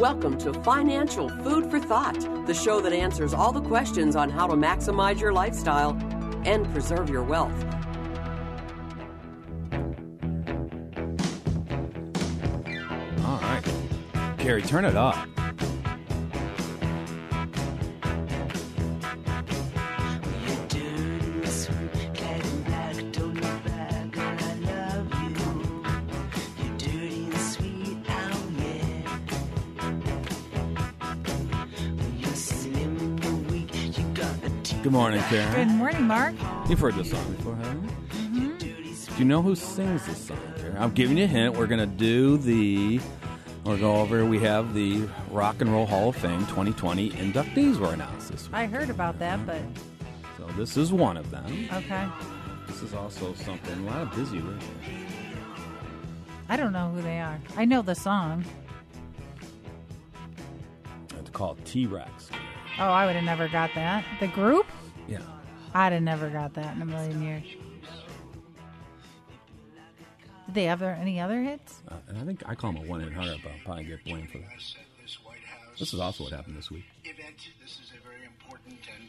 Welcome to Financial Food for Thought, the show that answers all the questions on how to maximize your lifestyle and preserve your wealth. All right. Gary, turn it up. Good morning, Karen. Good morning, Mark. You've heard this song before, haven't you? Mm-hmm. Do you know who sings this song, Karen? I'm giving you a hint. We're going to do the, we'll go over, we have the Rock and Roll Hall of Fame 2020 inductees were announced this week. I heard about that, mm-hmm. but So this is one of them. okay. This is also something, a lot of busy with I don't know who they are. I know the song. It's called T-Rex. Oh, I would have never got that. The group? Yeah. I'd have never got that in a million years. Did they have any other hits? Uh, and I think I call him a one in hundred, but I'll probably get blamed for that. This is also what happened this week. event. This is a very important and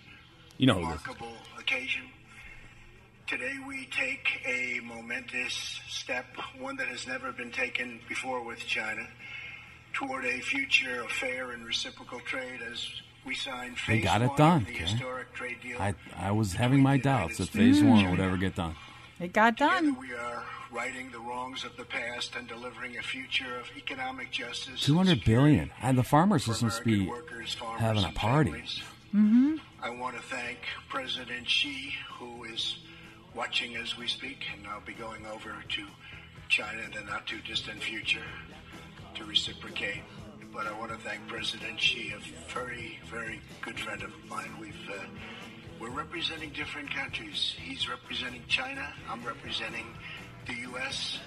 You know who this is. remarkable occasion. Today we take a momentous step, one that has never been taken before with China, toward a future of fair and reciprocal trade as we sign phase They got it done. the okay? historic trade deal. I I was having my doubts that Phase One would ever get done. It got done. we are righting the wrongs of the past and delivering a future of economic justice. Two hundred billion, and the farmers are supposed to be having a party. Mm-hmm. I want to thank President Xi, who is watching as we speak, and I'll be going over to China in the not too distant future to reciprocate. But I want to thank President Xi, a very, very good friend of mine. We've uh, we're representing different countries. He's representing China. I'm representing the U.S.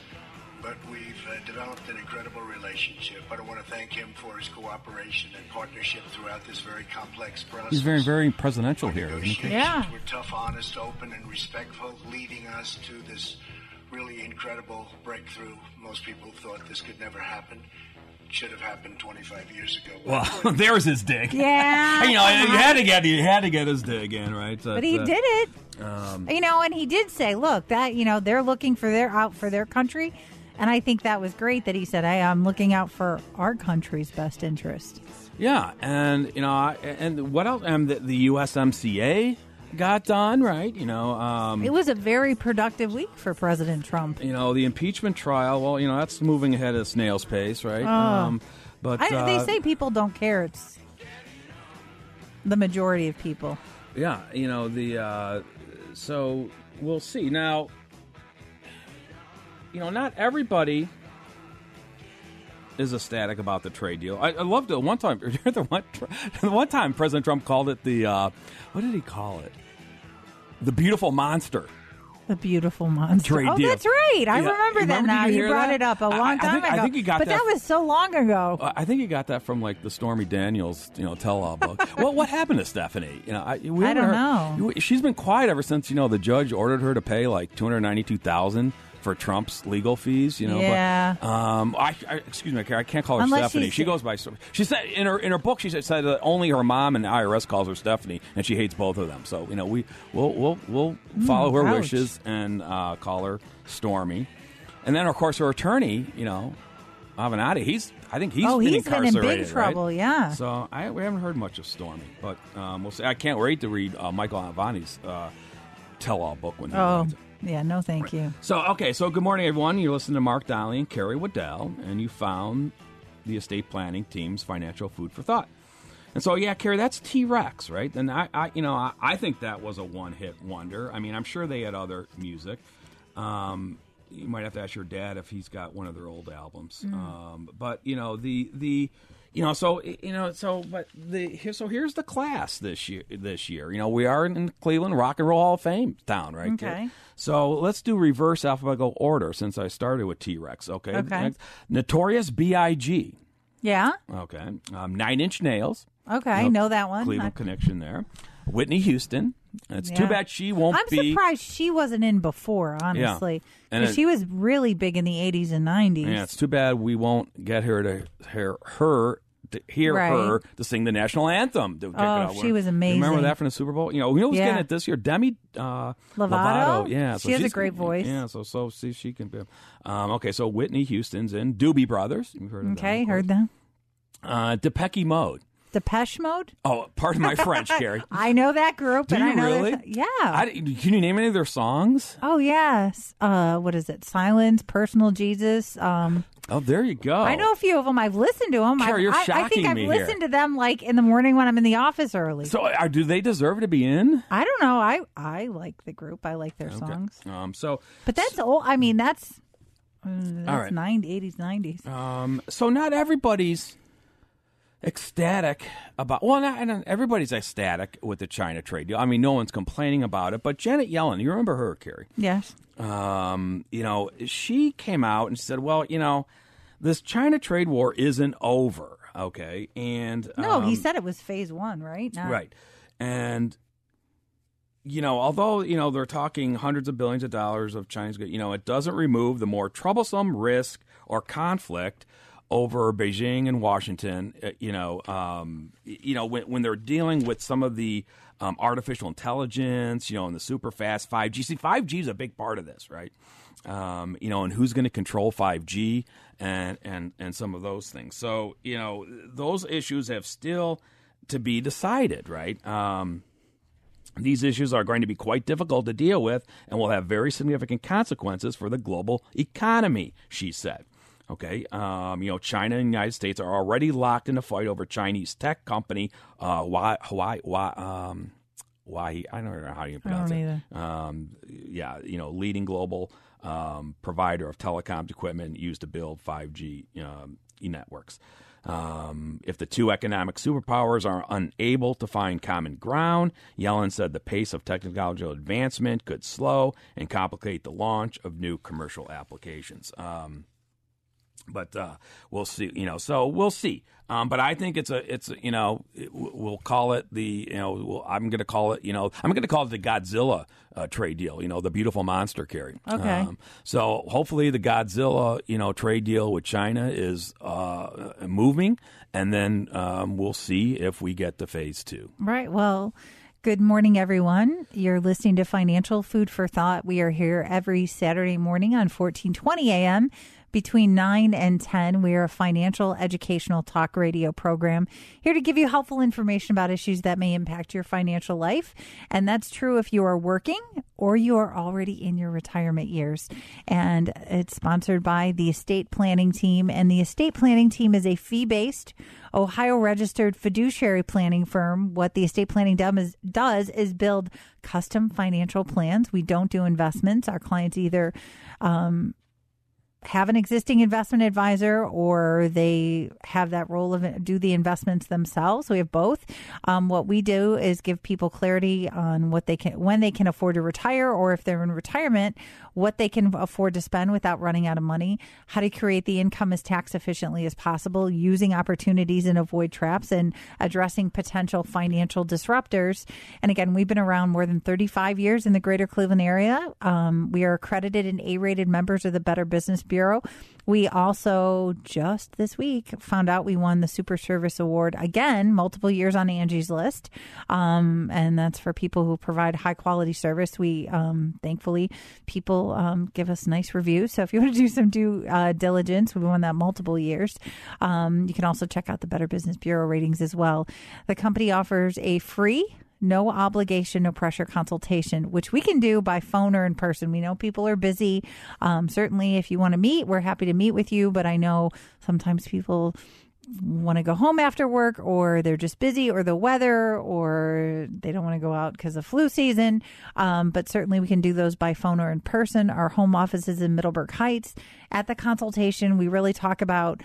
But we've uh, developed an incredible relationship. But I want to thank him for his cooperation and partnership throughout this very complex process. He's very very presidential here, isn't he? Yeah. We're tough, honest, open, and respectful, leading us to this really incredible breakthrough. Most people thought this could never happen. Should have happened 25 years ago. Well, there's his dig. Yeah. you know, you had to get you had to get his dig in, right? But he did it. Um, You know, and he did say, "Look, that you know they're looking for their out for their country," and I think that was great that he said, "Hey, I'm looking out for our country's best interest." yeah, and you know, I- and what else? And the, the USMCA got done, right? You know, um, It was a very productive week for President Trump. you know, the impeachment trial. Well, you know, that's moving ahead at a snail's pace, right? Oh. but I, they uh, say people don't care. It's the majority of people. Yeah, you know the. Uh, so we'll see now. You know, not everybody is ecstatic about the trade deal. I, I loved it one time. the one, the one time President Trump called it the. Uh, what did he call it? The beautiful monster. The beautiful monster. Oh, deal. that's right. I Yeah. remember that now. you You brought that? it up a long I time think- I ago. think he got but that- that was so long ago. Uh, I think you got that from like the Stormy Daniels, you know, tell-all book. well, what happened to Stephanie? You know, I, we I don't heard- know. She's been quiet ever since you know the judge ordered her to pay like two hundred ninety-two thousand for Trump's legal fees. You know, Yeah. But, um, I, I excuse me, I can't call her Unless Stephanie. She goes by. She said in her in her book she said, said that only her mom and IRS calls her Stephanie, and she hates both of them. So you know, we we'll we'll, we'll follow her ouch. wishes and uh, call her Stormy. And then, of course, her attorney, you know, Avenatti, he's I think he's Oh, been he's been in big trouble, right? yeah. So I we haven't heard much of Stormy, but um, we'll see. I can't wait to read uh, Michael Avenatti's uh, tell-all book when he Oh. Yeah, no, thank you. So okay, so good morning, everyone. You're listening to Mark Donnelly and Carrie Waddell, and you found the estate planning team's financial food for thought. And so, yeah, Carrie, that's T Rex, right? And I, I you know, I, I think that was a one-hit wonder. I mean, I'm sure they had other music. Um, you might have to ask your dad if he's got one of their old albums. Um, but you know, the the you know, so you know, so but the here, so here's the class this year. This year, you know, we are in Cleveland Rock and Roll Hall of Fame town, right? Okay. So let's do reverse alphabetical order since I started with T Rex. Okay. Okay. Next, Notorious B.I.G. Yeah. Okay. Um, Nine Inch Nails. Okay, I know that one. Cleveland I- connection there. Whitney Houston. It's too bad she won't I'm be. surprised she wasn't in before, honestly. And 'Cause it- she was really big in the 80s and 90s. Yeah, it's too bad we won't get her to hear her to hear Right. her to sing the national anthem. Oh, she was amazing. Remember that from the Super Bowl? You know, know who's Yeah. getting it this year? Demi uh, Lovato? Yeah, She has a great voice. Yeah, so so see she can be. Um, okay, so Whitney Houston's in Doobie Brothers. You've heard of them, okay, of heard that. Uh, Depeche Mode. Depeche Mode? Oh, pardon my French, Carrie. I know that group. Do and you I know really? yeah. I, can you name any of their songs? oh, yes. Uh, what is it? Silence, Personal Jesus. Um, Oh, there you go. I know a few of them. I've listened to them. Carrie, I, you're I, I think shocking I've me listened here. to them like in the morning when I'm in the office early. So, are, do they deserve to be in? I don't know. I I like the group. I like their songs. Um, so, But that's old. I mean, that's, uh, that's All right. 90s, 80s, 90s. Um, so not everybody's ecstatic about. Well, not, not everybody's ecstatic with the China trade deal. I mean, no one's complaining about it. But Janet Yellen, you remember her, Carrie? yes. Um, you know, she came out and said, "Well, you know, this China trade war isn't over." Okay, and No, he um, said it was phase one, right? Not- Right. And you know, although you know they're talking hundreds of billions of dollars of Chinese, you know, it doesn't remove the more troublesome risk or conflict over Beijing and Washington. uh, You know, um, you know when when they're dealing with some of the um, artificial intelligence, you know, and the super fast five G. See, five G is a big part of this, right? Um, you know, and who's going to control 5G and, and, and some of those things. So, you know, those issues have still to be decided, right? Um, these issues are going to be quite difficult to deal with and will have very significant consequences for the global economy, she said. Okay, um, you know, China and the United States are already locked in a fight over Chinese tech company uh, Huawei, Hawaii, um, Hawaii. I don't know how you pronounce it. Um, yeah, you know, leading global um, provider of telecoms equipment used to build 5G um, networks. Um, if the two economic superpowers are unable to find common ground, Yellen said the pace of technological advancement could slow and complicate the launch of new commercial applications. Um, but uh, we'll see. You know, so we'll see. Um, but I think it's a, it's a, you know, it, we'll call it the, you know, we'll, I'm going to call it, you know, I'm going to call it the Godzilla uh, trade deal. You know, the beautiful monster Carrie. Okay. Um, so hopefully the Godzilla, you know, trade deal with China is uh, moving, and then um, we'll see if we get to phase two. Right. Well, good morning, everyone. You're listening to Financial Food for Thought. We are here every Saturday morning on 1420 a.m. Between 9 and 10, we are a financial educational talk radio program here to give you helpful information about issues that may impact your financial life. And that's true if you are working or you are already in your retirement years. And it's sponsored by the estate planning team. And the estate planning team is a fee based Ohio registered fiduciary planning firm. What the estate planning is, does is build custom financial plans. We don't do investments. Our clients either um, have an existing investment advisor or they have that role of do the investments themselves. We have both. Um, what we do is give people clarity on what they can, when they can afford to retire, or if they're in retirement, what they can afford to spend without running out of money, how to create the income as tax efficiently as possible, using opportunities and avoid traps, and addressing potential financial disruptors. And again, we've been around more than 35 years in the greater Cleveland area. Um, we are accredited and A rated members of the Better Business Bureau. Bureau. We also just this week found out we won the Super Service Award again, multiple years on Angie's list, um, and that's for people who provide high quality service. We um, thankfully people um, give us nice reviews. So if you want to do some due uh, diligence, we won that multiple years. Um, you can also check out the Better Business Bureau ratings as well. The company offers a free no obligation, no pressure consultation, which we can do by phone or in person. We know people are busy. Um, certainly, if you want to meet, we're happy to meet with you. But I know sometimes people want to go home after work or they're just busy or the weather or they don't want to go out because of flu season. Um, but certainly we can do those by phone or in person. Our home office is in Middleburg Heights. At the consultation, we really talk about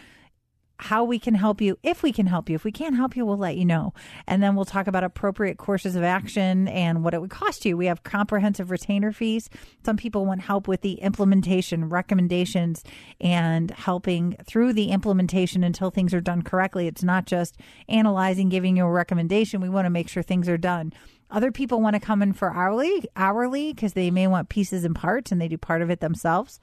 how we can help you if we can help you. If we can't help you, we'll let you know. And then we'll talk about appropriate courses of action and what it would cost you. We have comprehensive retainer fees. Some people want help with the implementation, recommendations, and helping through the implementation until things are done correctly. It's not just analyzing, giving you a recommendation. We want to make sure things are done. Other people want to come in for hourly, hourly because they may want pieces and parts and they do part of it themselves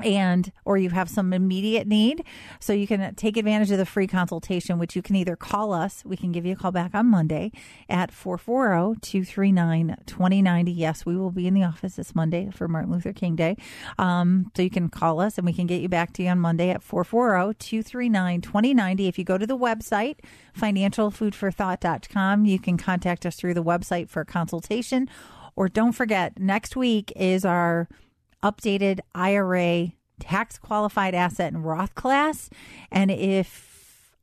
and or you have some immediate need so you can take advantage of the free consultation which you can either call us we can give you a call back on monday at 440-239-2090 yes we will be in the office this monday for martin luther king day. Um, so you can call us and we can get you back to you on monday at 440-239-2090 if you go to the website financialfoodforthought.com you can contact us through the website for a consultation. Or don't forget next week is our updated IRA tax qualified asset and Roth class. And if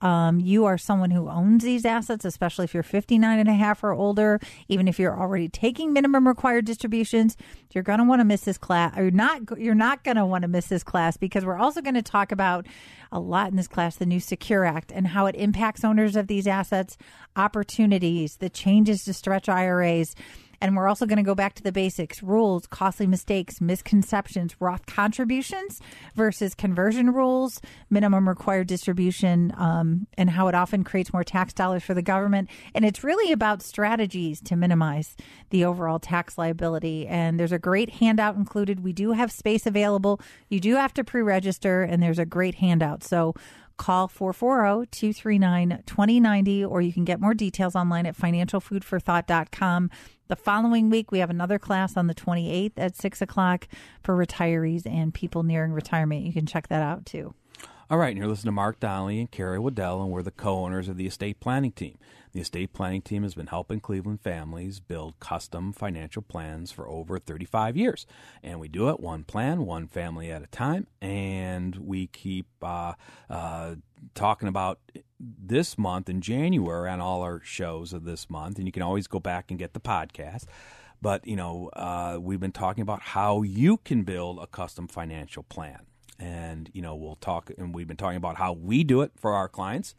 um, you are someone who owns these assets, especially if you're 59 and a half or older, even if you're already taking minimum required distributions, you're going to want to miss this class. Or not, you're not going to want to miss this class because we're also going to talk about a lot in this class the new Secure Act and how it impacts owners of these assets, opportunities, the changes to stretch IRAs and we're also going to go back to the basics rules, costly mistakes, misconceptions, Roth contributions versus conversion rules, minimum required distribution, um, and how it often creates more tax dollars for the government. And it's really about strategies to minimize the overall tax liability. And there's a great handout included. We do have space available. You do have to pre register, and there's a great handout. So, call 440-239-2090 or you can get more details online at financialfoodforthought.com the following week, we have another class on the 28th at 6 o'clock for retirees and people nearing retirement. You can check that out too. All right, and you're listening to Mark Donnelly and Carrie Waddell, and we're the co owners of the estate planning team. The estate planning team has been helping Cleveland families build custom financial plans for over 35 years. And we do it one plan, one family at a time. And we keep uh, uh, talking about this month in January on all our shows of this month. And you can always go back and get the podcast. But, you know, uh, we've been talking about how you can build a custom financial plan and you know we'll talk and we've been talking about how we do it for our clients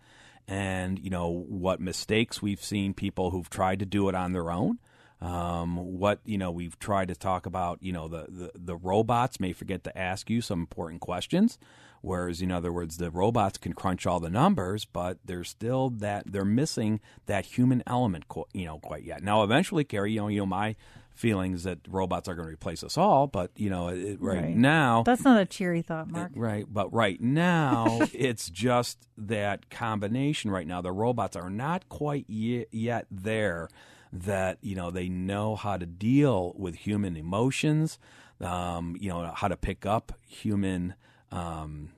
and you know what mistakes we've seen people who've tried to do it on their own. Um, what you know we've tried to talk about you know the, the the robots may forget to ask you some important questions whereas in other words the robots can crunch all the numbers but there's still that they're missing that human element you know quite yet. Now eventually Carrie you know you know my feelings that robots are going to replace us all, but you know, it, right, right, now that's not a cheery thought, Mark. It, right, but right now it's just that combination. Right now, the robots are not quite y- yet there that you know they know how to deal with human emotions, um, you know, how to pick up human. Um,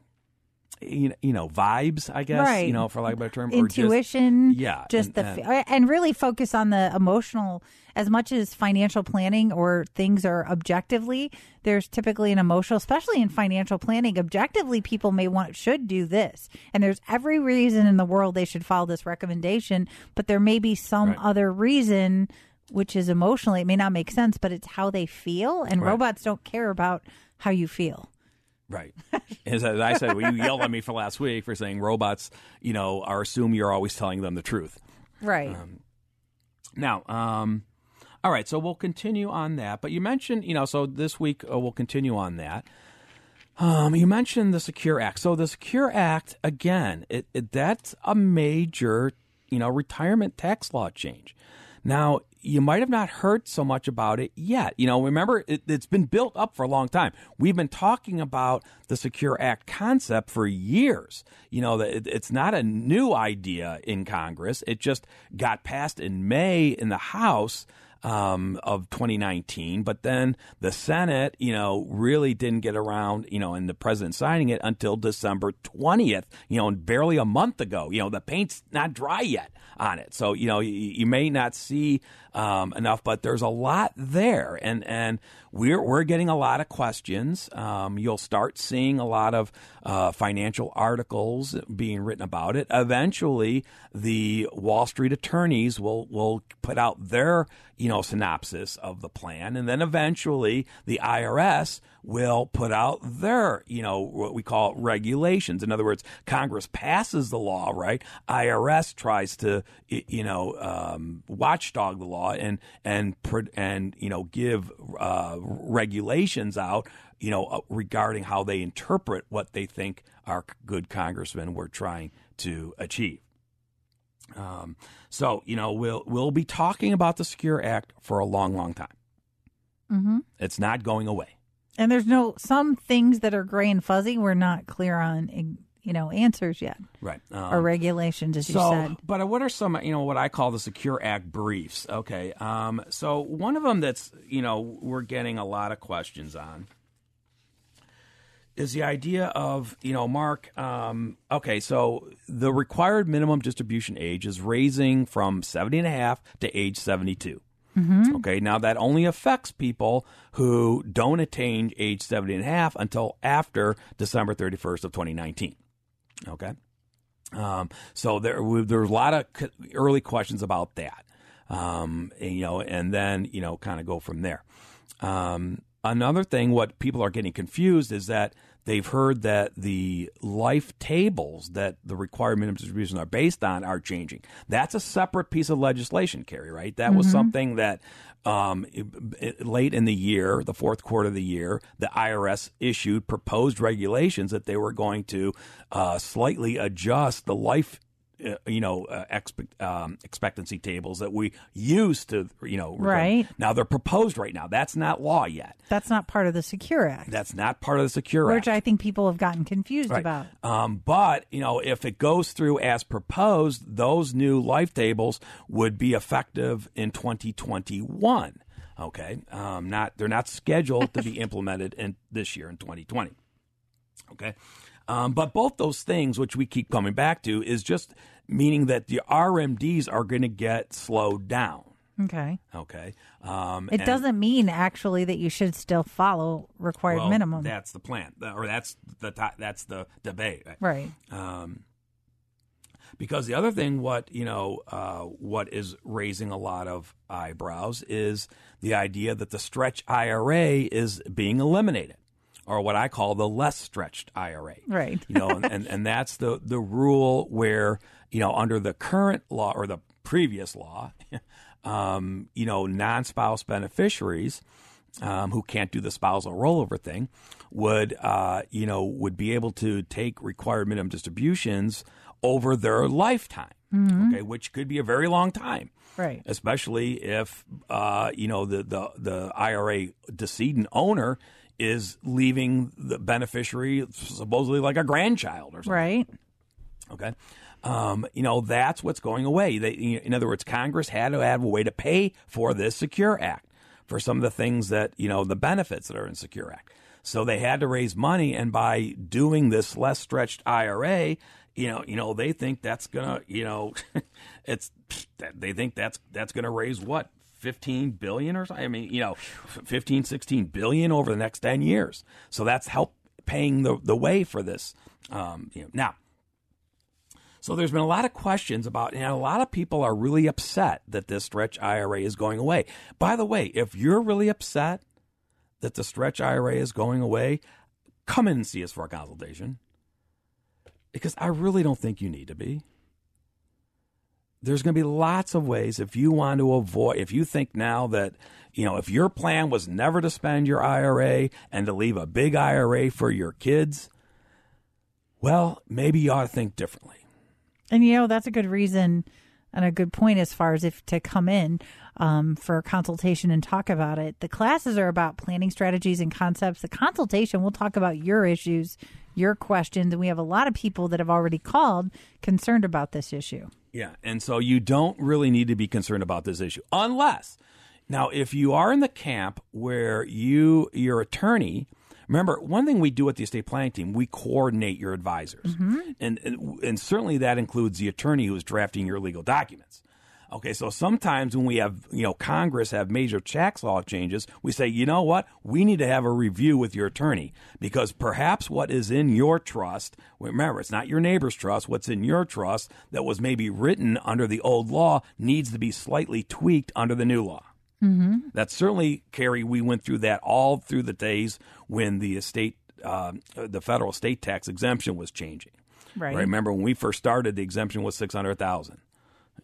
you know vibes i guess right. you know for lack of a better term intuition just, yeah just and, the and, and really focus on the emotional as much as financial planning or things are objectively there's typically an emotional especially in financial planning objectively people may want should do this and there's every reason in the world they should follow this recommendation but there may be some right. other reason which is emotionally it may not make sense but it's how they feel and right. robots don't care about how you feel Right. As, I said, well, you yelled at me for last week for saying robots, you know, are assume you're always telling them the truth. Right. Um, now, um, all right, so we'll continue on that. But you mentioned, you know, so this week uh, we'll continue on that. Um, you mentioned the Secure Act. So the Secure Act, again, it, it, that's a major, you know, retirement tax law change. Now, you might have not heard so much about it yet. You know, remember, it, it's been built up for a long time. We've been talking about the Secure Act concept for years. You know, it, it's not a new idea in Congress, it just got passed in May in the House um, of 2019. But then the Senate, you know, really didn't get around, you know, and the president signing it until December 20th, you know, and barely a month ago. You know, the paint's not dry yet on it. So, you know, you, you may not see um, enough, but there's a lot there. And, and we're, we're getting a lot of questions. Um, you'll start seeing a lot of uh, financial articles being written about it. Eventually, the Wall Street attorneys will, will put out their, you know, synopsis of the plan. And then eventually the IRS will put out their, you know, what we call regulations. In other words, Congress passes the law, right? IRS tries to, you know, um, watchdog the law and and and you know give uh, regulations out, you know, uh, regarding how they interpret what they think our good congressmen were trying to achieve. Um, so you know, we'll we'll be talking about the Secure Act for a long, long time. Mm-hmm. It's not going away. And there's no some things that are gray and fuzzy. We're not clear on, you know, answers yet, right? Um, or regulations, as so, you said. But what are some, you know, what I call the Secure Act briefs? Okay, um, so one of them that's, you know, we're getting a lot of questions on is the idea of, you know, Mark. Um, okay, so the required minimum distribution age is raising from 70 and a half to age 72. Mm-hmm. Okay, now that only affects people who don't attain age 70 and a half until after December 31st of 2019. Okay. Um, so there, there's a lot of early questions about that. Um, and, you know, and then, you know, kind of go from there. Um, another thing, what people are getting confused is that they've heard that the life tables that the required minimum distributions are based on are changing. That's a separate piece of legislation, Carrie, right? That was mm-hmm. something that um, it, it, late in the year, the fourth quarter of the year, the IRS issued proposed regulations that they were going to uh, slightly adjust the life uh, you know uh, expect, um, expectancy tables that we used to you know right. Now they're proposed right now. That's not law yet. That's not part of the secure act. That's not part of the secure Act. which i think people have gotten confused right. about. Um, but you know if it goes through as proposed those new life tables would be effective in 2021 okay? Um, not they're not scheduled to be implemented in this year in 2020 okay um, but both those things, which we keep coming back to, is just meaning that the RMDs are going to get slowed down. Okay. Okay. Um, it doesn't mean actually that you should still follow required well, minimum. That's the plan, or that's the that's the debate. Right. Um, because the other thing, what you know, uh, what is raising a lot of eyebrows is the idea that the stretch IRA is being eliminated or what I call the less stretched IRA. Right. You know, and, and, and that's the, the rule where, you know, under the current law or the previous law, um, you know, non spouse beneficiaries um, who can't do the spousal rollover thing would, uh, you know, would be able to take required minimum distributions over their lifetime. Mm-hmm. Okay, which could be a very long time. Right. Especially if, uh, you know, the, the, the IRA decedent owner is leaving the beneficiary supposedly like a grandchild or something. Right. Okay. Um, you know, that's what's going away. They, in other words, Congress had to have a way to pay for this Secure Act for some of the things that, you know, the benefits that are in Secure Act. So they had to raise money, and by doing this less stretched IRA, you know, you know, they think that's gonna, you know, it's they think that's that's gonna raise what 15 billion or something. I mean, you know, 15, 16 billion over the next 10 years. So that's help paying the, the way for this. Um, you know, now, so there's been a lot of questions about, and a lot of people are really upset that this stretch IRA is going away. By the way, if you're really upset that the stretch IRA is going away, come in and see us for a consultation. Because I really don't think you need to be there's going to be lots of ways if you want to avoid if you think now that you know if your plan was never to spend your IRA and to leave a big IRA for your kids well maybe you ought to think differently and you know that's a good reason and a good point as far as if to come in um, for a consultation and talk about it. The classes are about planning strategies and concepts. The consultation, we'll talk about your issues, your questions, and we have a lot of people that have already called concerned about this issue. Yeah, and so you don't really need to be concerned about this issue unless now if you are in the camp where you your attorney Remember, one thing we do at the estate planning team, we coordinate your advisors. Mm-hmm. And, and and certainly that includes the attorney who is drafting your legal documents. Okay, so sometimes when we have, you know, Congress have major tax law changes, we say, you know what? We need to have a review with your attorney because perhaps what is in your trust, remember, it's not your neighbor's trust, what's in your trust that was maybe written under the old law needs to be slightly tweaked under the new law. Mm-hmm. That's certainly, Carrie, we went through that all through the days when the estate, uh, the federal estate tax exemption was changing. Right. Remember when we first started, the exemption was 600000 Eh,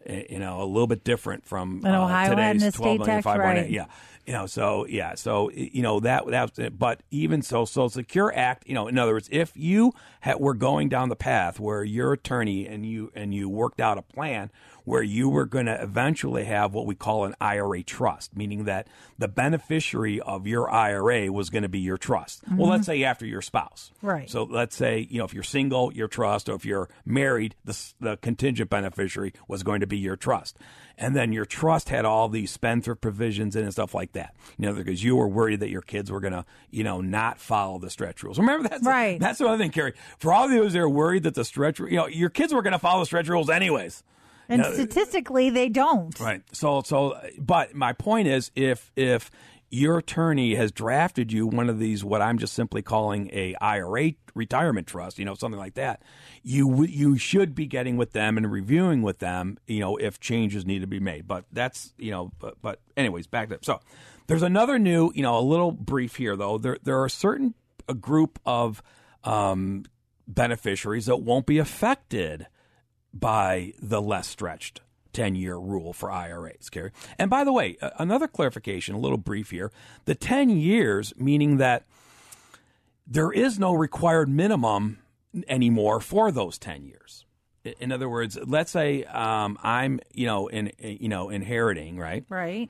Eh, you know, a little bit different from And uh, Ohio had today's estate 12. Yeah, you know, so yeah, so you know that that. But even so, so Secure Act, you know, in other words, if you ha- were going down the path where your attorney and you and you worked out a plan where you were going to eventually have what we call an IRA trust, meaning that the beneficiary of your IRA was going to be your trust. Well, let's mm-hmm. say after your spouse, Right. So let's say you know if you're single, your trust, or if you're married, the the contingent beneficiary was going to be your trust, and then your trust had all these spendthrift provisions in and stuff like that. You know, because you were worried that your kids were going to you know not follow the stretch rules. Remember that's Right. That's the other thing, Carrie. For all of those that are worried that the stretch, you know, your kids were going to follow the stretch rules anyways. And You know, statistically, they don't. Right. So so but my point is if if your attorney has drafted you one of these what I'm just simply calling a IRA retirement trust, you know, something like that, you you should be getting with them and reviewing with them, you know, if changes need to be made. But that's, you know, but but anyways, back to so there's another new, you know, a little brief here though. There there are certain a group of um beneficiaries that won't be affected by the less stretched 10 year rule for IRAs, Gary. And by the way, another clarification, a little brief here. The 10 years, meaning that there is no required minimum anymore for those 10 years. In other words, let's say um, I'm, you know, in, you know, inheriting, right? Right.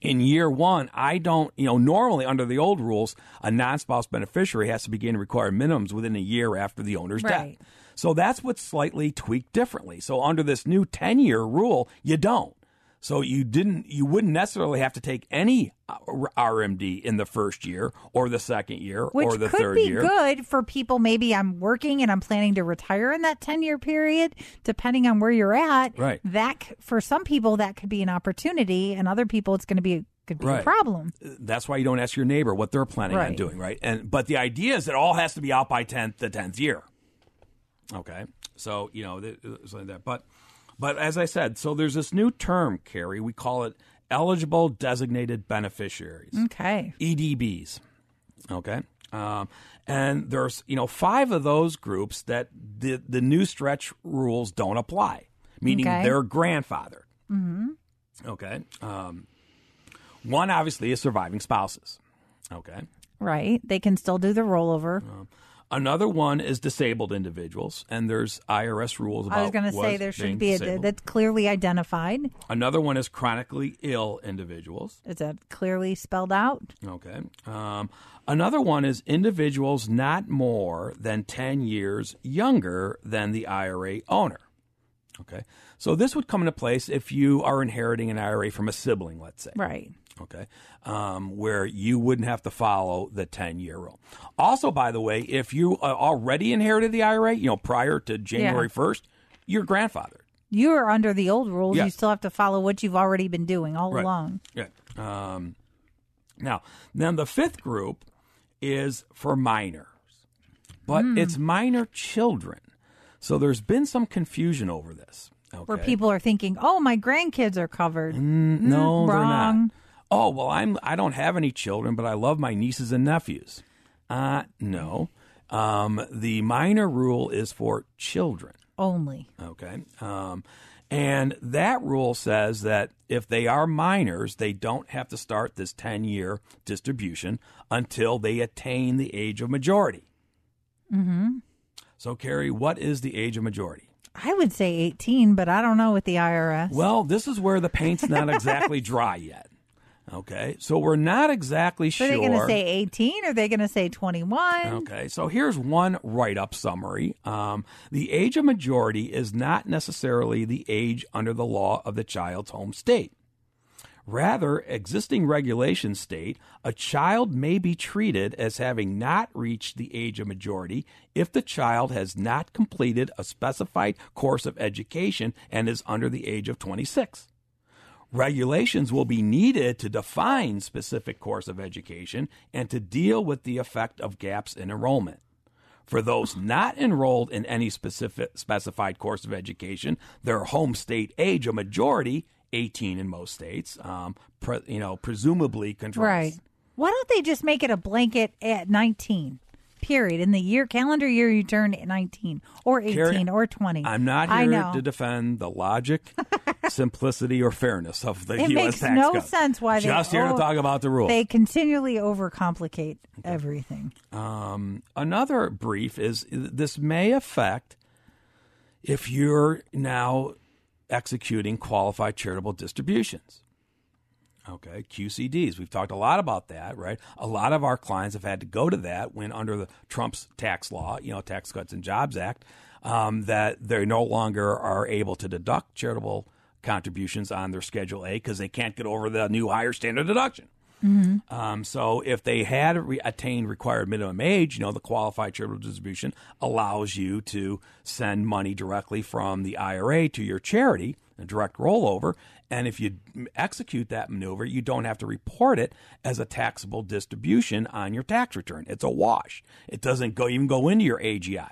in year one, I don't, you know, normally under the old rules, a non spouse beneficiary has to begin required minimums within a year after the owner's Right. death. So that's what's slightly tweaked differently. So under this new 10 year rule, you don't. So you didn't, you wouldn't necessarily have to take any uh, RMD in the first year or the second year Which or the third year. Which could be good for people. Maybe I'm working and I'm planning to retire in that 10 year period, depending on where you're at. Right. That for some people that could be an opportunity, and other people it's going to be a, could be a problem. That's why you don't ask your neighbor what they're planning on doing, right? And but the idea is it all has to be out by tenth the tenth year. Okay, so you know th- like that. But but as I said, so there's this new term, Carrie. We call it eligible designated beneficiaries, Okay. EDBs. Okay. Um, and there's you know five of those groups that the the new stretch rules don't apply, meaning Okay. they're grandfathered. Mm-hmm. Okay. Um, one obviously is surviving spouses. Okay. Right. They can still do the rollover. Another one is disabled individuals, and there's IRS rules about. I was going to say there should be a that's clearly identified. Another one is chronically ill individuals. Is that clearly spelled out? Okay. Um, another one is individuals not more than 10 years younger than the IRA owner. Okay. So this would come into place if you are inheriting an IRA from a sibling, let's say. Right. Okay. Um, where you wouldn't have to follow the 10 year rule. Also, by the way, if you uh, already inherited the IRA, you know, prior to January 1st, you're grandfathered. You are under the old rules. You still have to follow what you've already been doing all Right. along. Yeah. Um, now, then the fifth group is for minors, but Hmm. it's minor children. So there's been some confusion over this. Okay. Where people are thinking, "Oh, my grandkids are covered." no, they're not. wrong. Oh well, I'm I don't have any children, but I love my nieces and nephews. Uh no. Um, the minor rule is for children. Only. Okay. Um, and that rule says that if they are minors, they don't have to start this 10 year distribution until they attain the age of majority. Mm-hmm. So, Carrie, what is the age of majority? I would say 18, but I don't know with the IRS. Well, this is where the paint's not exactly dry yet. Okay, so we're not exactly so sure. Are they going to say 18 are they going to say 21? Okay, so here's one write up summary. Um, the age of majority is not necessarily the age under the law of the child's home state. Rather, existing regulations state a child may be treated as having not reached the age of majority if the child has not completed a specified course of education and is under the age of 26. Regulations will be needed to define specific course of education and to deal with the effect of gaps in enrollment. For those not enrolled in any specific specified course of education, their home state age a majority 18 in most states, um, pre, you know, presumably controls. Right. Why don't they just make it a blanket at 19? Period. In the year calendar year you turn 19 or 18 Carrie, or 20. I'm not here to defend the logic, simplicity, or fairness of the it U.S. makes tax no code. sense why they just here to talk about the rules. They continually overcomplicate everything. Um, another brief is this may affect if you're now executing qualified charitable distributions. Okay, QCDs. We've talked a lot about that, right? A lot of our clients have had to go to that when under the Trump's tax law, you know, Tax Cuts and Jobs Act, um, that they no longer are able to deduct charitable contributions on their Schedule A because they can't get over the new higher standard deduction. Mm-hmm. Um, so if they had re- attained required minimum age, you know, the qualified charitable distribution allows you to send money directly from the IRA to your charity, a direct rollover. And if you execute that maneuver, you don't have to report it as a taxable distribution on your tax return. It's a wash. It doesn't go even go into your AGI.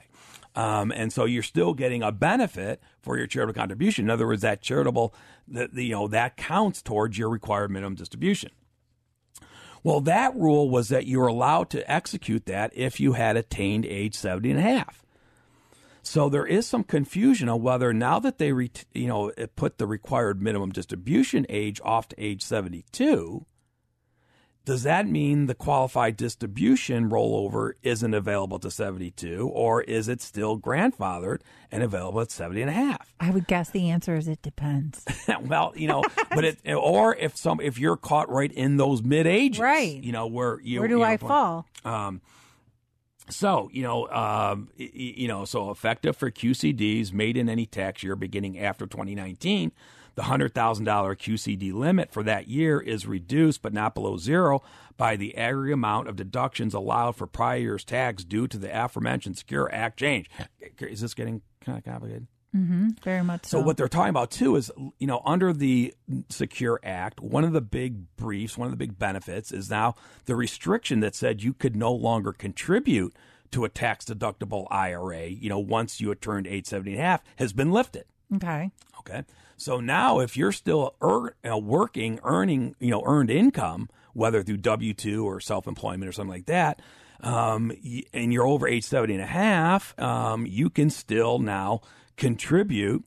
Um, and so you're still getting a benefit for your charitable contribution. In other words, that charitable, that you know, that counts towards your required minimum distribution. Well, that rule was that you were allowed to execute that if you had attained age 70 and a half. So there is some confusion on whether now that they re- you know put the required minimum distribution age off to age 72, does that mean the qualified distribution rollover isn't available to 72 or is it still grandfathered and available at 70 and a half? I would guess the answer is it depends. well, you know, but it or if some if you're caught right in those mid ages, Right. You know where you Where do you know, I fall? Um, so you know, um, you know, so effective for QCDs made in any tax year beginning after 2019, the hundred thousand dollar QCD limit for that year is reduced, but not below zero, by the aggregate amount of deductions allowed for prior year's tax due to the aforementioned Secure Act change. Is this getting kind of complicated? Mm-hmm. Very much so. So what they're talking about too is, you know, under the Secure Act, one of the big briefs, one of the big benefits is now the restriction that said you could no longer contribute to a tax deductible IRA, you know, once you had turned age 70 and a half has been lifted. okay. Okay. So now if you're still uh, working, earning, you know, earned income, whether through W-2 or self-employment or something like that, um, and you're over age 70 and a half, um, you can still now contribute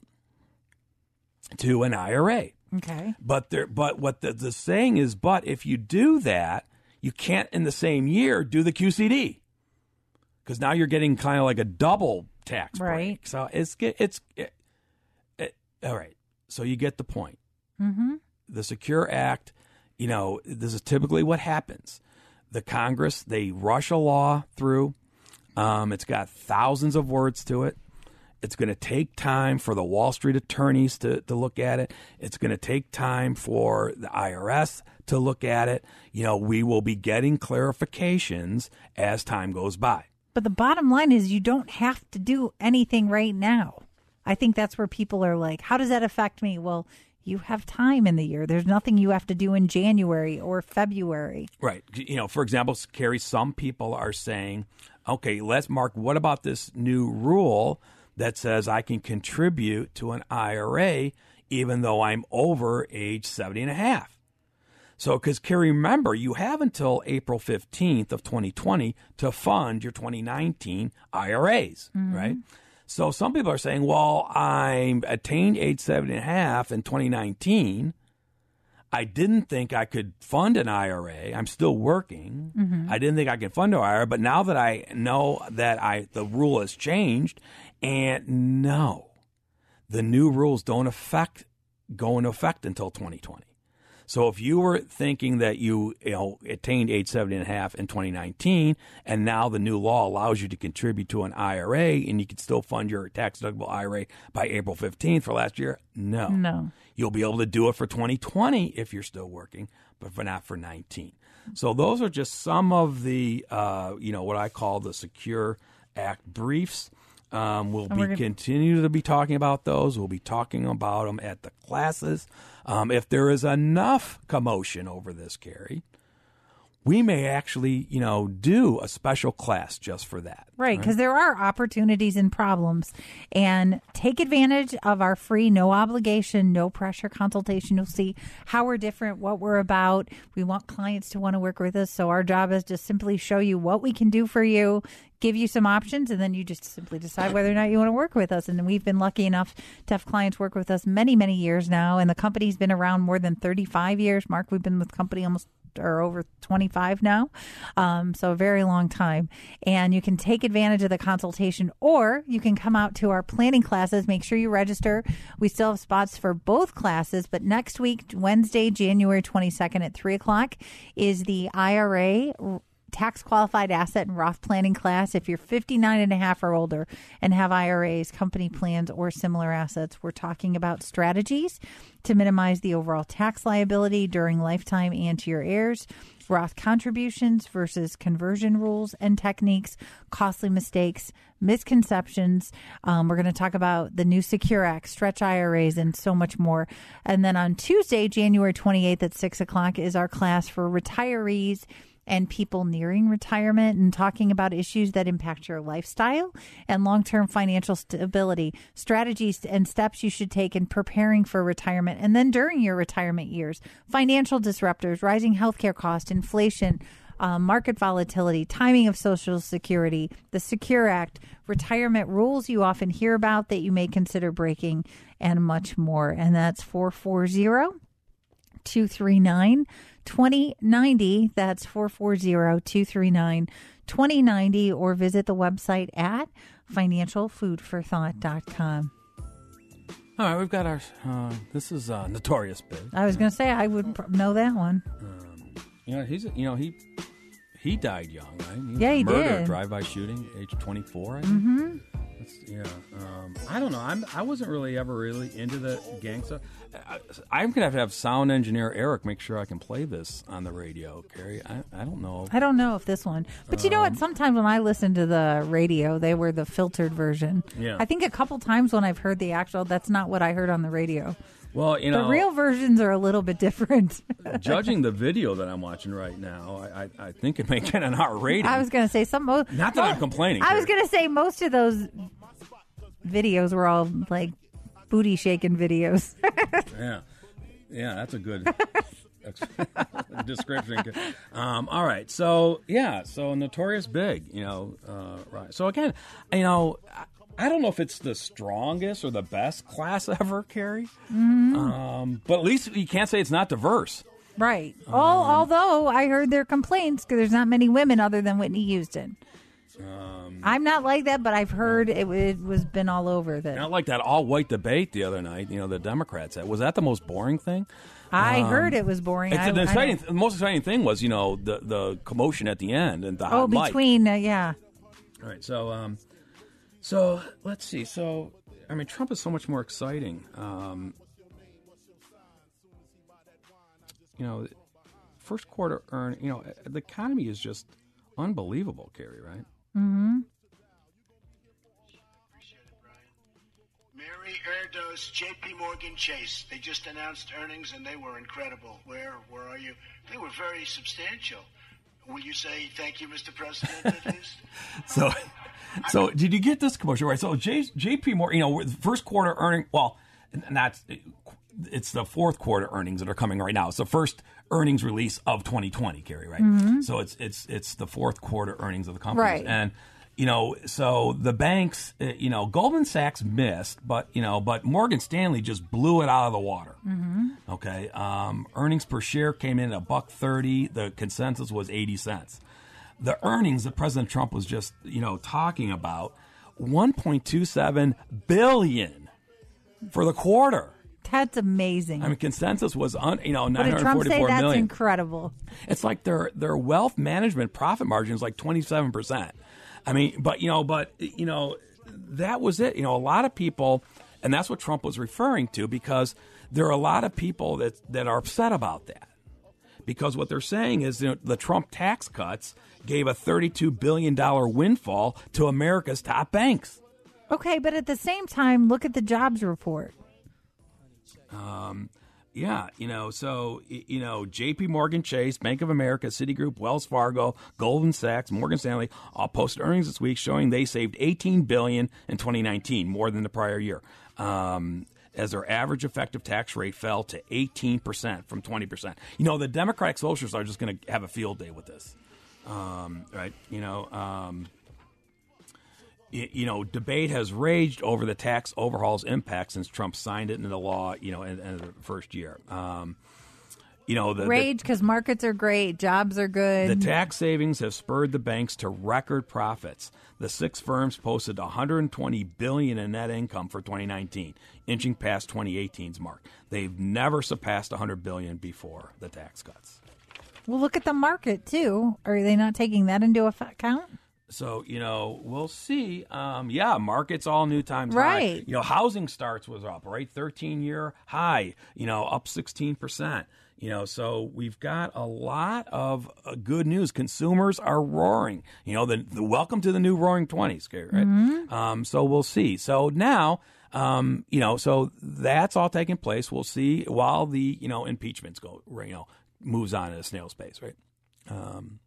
to an IRA. Okay. But there, but what the, the saying is, but if you do that, you can't in the same year do the QCD because now you're getting kind of like a double tax break. Right. So it's it's it, it, all right. So you get the point. Mm-hmm. The Secure Act, you know, this is typically what happens. The Congress they rush a law through. Um, it's got thousands of words to it. It's going to take time for the Wall Street attorneys to, to look at it. It's going to take time for the IRS to look at it. You know, we will be getting clarifications as time goes by. But the bottom line is you don't have to do anything right now. I think that's where people are like, how does that affect me? Well, you have time in the year. There's nothing you have to do in January or February. Right. You know, for example, Carrie, some people are saying, okay, let's mark, what about this new rule that says I can contribute to an IRA even though I'm over age 70 and a half? So, because Carrie, remember, you have until April 15th of 2020 to fund your 2019 IRAs, mm-hmm. right? So some people are saying, well, I'm attained age 70 and a half in 2019. I didn't think I could fund an IRA. I'm still working. Mm-hmm. I didn't think I could fund an IRA, but now that I know that I the rule has changed, and no, the new rules don't affect go into effect until 2020. So if you were thinking that you, you know, attained age 70 and a half in 2019, and now the new law allows you to contribute to an IRA and you can still fund your tax deductible IRA by April 15th for last year, no. No. You'll be able to do it for 2020 if you're still working, but for not for 19. So those are just some of the, uh, you know, what I call the Secure Act briefs. Um, we'll be gonna- continue to be talking about those. We'll be talking about them at the classes. Um, if there is enough commotion over this, Carrie, we may actually, you know, do a special class just for that. Right, because there are opportunities and problems. And take advantage of our free, no obligation, no pressure consultation. You'll see how we're different, what we're about. We want clients to want to work with us. So our job is to simply show you what we can do for you, give you some options, and then you just simply decide whether or not you want to work with us. And we've been lucky enough to have clients work with us many, many years now. And the company's been around more than 35 years. Mark, we've been with the company almost or over 25 now. Um, so a very long time. And you can take advantage of the consultation or you can come out to our planning classes. Make sure you register. We still have spots for both classes, but next week, Wednesday, January 22nd at 3 o'clock, is the IRA tax qualified asset and Roth planning class. If you're 59 and a half or older and have IRAs, company plans, or similar assets, we're talking about strategies to minimize the overall tax liability during lifetime and to your heirs. Roth contributions versus conversion rules and techniques, costly mistakes, misconceptions. Um, we're going to talk about the new Secure Act, stretch IRAs, and so much more. And then on Tuesday, January 28th at 6 o'clock, is our class for retirees and people nearing retirement and talking about issues that impact your lifestyle and long term financial stability, strategies and steps you should take in preparing for retirement and then during your retirement years, financial disruptors, rising healthcare costs, inflation. Um, market volatility, timing of Social Security, the Secure Act, retirement rules you often hear about that you may consider breaking, and much more. And that's 440 239 2090. That's 440 239 2090. Or visit the website at financialfoodforthought.com. All right, we've got our. Uh, this is uh, Notorious Big. I was going to say, I would know that one. You know, he's you know he he died young, right? Yeah, he murdered, did. Drive-by shooting, age twenty-four. I think. Mm-hmm. yeah, um, I don't know. I'm I wasn't really ever really into the gang stuff. I, I'm gonna have to have sound engineer Eric make sure I can play this on the radio, Carrie. I, I don't know. I don't know if this one, but you know what? Sometimes when I listen to the radio, they were the filtered version. Yeah. I think a couple times when I've heard the actual, that's not what I heard on the radio. Well, you know, the real versions are a little bit different. judging the video that I'm watching right now, I, I, I think it may get an R rating. I was going to say some. Mo- Not that I'm complaining, I was going to say most of those videos were all like booty shaking videos. Yeah, yeah, that's a good description. Um, all right, so yeah, so notorious big, you know, uh, right. So again, you know, I, I don't know if it's the strongest or the best class ever, Carrie, um, but at least you can't say it's not diverse. right. All, Um, although I heard their complaints because there's not many women other than Whitney Houston. Um, I'm not like that, but I've heard it, it was been all over that. Not like that all-white debate the other night. You know, the Democrats had. Was that the most boring thing? I heard it was boring. It's, I, the, I exciting, don't- the most exciting thing was, you know, the the commotion at the end and the oh, between uh, yeah. All right, so um, so let's see. So I mean, Trump is so much more exciting. Um, you know, first quarter earn. You know, the economy is just unbelievable, Carrie. Right? Mm-hmm. Mary Erdoes, J.P. Morgan Chase. They just announced earnings and they were incredible. Where where are you? They were very substantial. Will you say thank you, Mr. President? at least? So, so did you get this commercial right? So J, J.P. Morgan, you know, first quarter earning. Well, not. It's the fourth quarter earnings that are coming right now. It's the first earnings release of 2020, Carrie. Right. Mm-hmm. So it's it's it's the fourth quarter earnings of the companies, Right. and you know, so the banks, uh, you know, Goldman Sachs missed, but you know, but Morgan Stanley just blew it out of the water. Okay, um, earnings per share came in at a buck thirty. The consensus was eighty cents. The earnings that President Trump was just, you know, talking about, one point two seven billion for the quarter. That's amazing. I mean, consensus was un, you know nine hundred Trump say? forty-four That's incredible. It's like their their wealth management profit margin is like twenty seven percent. I mean, but you know, but you know, that was it. You know, a lot of people, and that's what Trump was referring to because there are a lot of people that that are upset about that because what they're saying is you know, the Trump tax cuts gave a thirty two billion dollar windfall to America's top banks. Okay, but at the same time, look at the jobs report. Um, yeah, you know, so you know, J.P. Morgan Chase, Bank of America, Citigroup, Wells Fargo, Goldman Sachs, Morgan Stanley all posted earnings this week showing they saved 18 billion in 2019, more than the prior year. Um, as their average effective tax rate fell to 18% from 20%. You know, the Democratic Socialists are just going to have a field day with this. Um, right? You know, um, you know, debate has raged over the tax overhaul's impact since Trump signed it into law. You know, in, in the first year. Um, you know, the, the- Rage because markets are great, jobs are good. the tax savings have spurred the banks to record profits. The six firms posted 120 billion in net income for 2019, inching past 2018's mark. They've never surpassed 100 billion before the tax cuts. well, look at the market too. Are they not taking that into account? So you know, we'll see. Um, yeah, markets all new times high. Right. You know, housing starts was up right, thirteen year high. You know, up sixteen percent. You know, so we've got a lot of uh, good news. Consumers are roaring. You know, the, the welcome to the new Roaring Twenties, right? Um, so we'll see. So now. Um, you know, so that's all taking place. We'll see while the you know impeachments go, you know, moves on at a snail's pace, right? Um,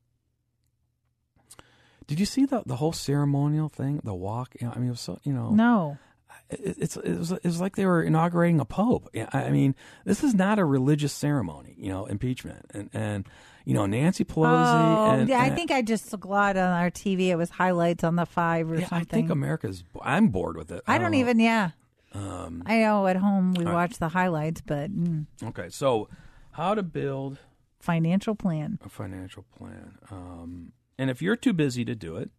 did you see the the whole ceremonial thing, the walk? You know, I mean, it was so you know, No. it, it's it was, it was like they were inaugurating a pope. I I mean, this is not a religious ceremony, you know, impeachment, and and you know Nancy Pelosi. Oh, and, yeah, I think I just saw it on our TV. It was highlights on the five or yeah, I think America's. I'm bored with it. I don't know. even. Yeah, Um, I know. At home, we right. watch the highlights, but mm, okay, so how to build financial plan. a financial plan. Um, and if you're too busy to do it,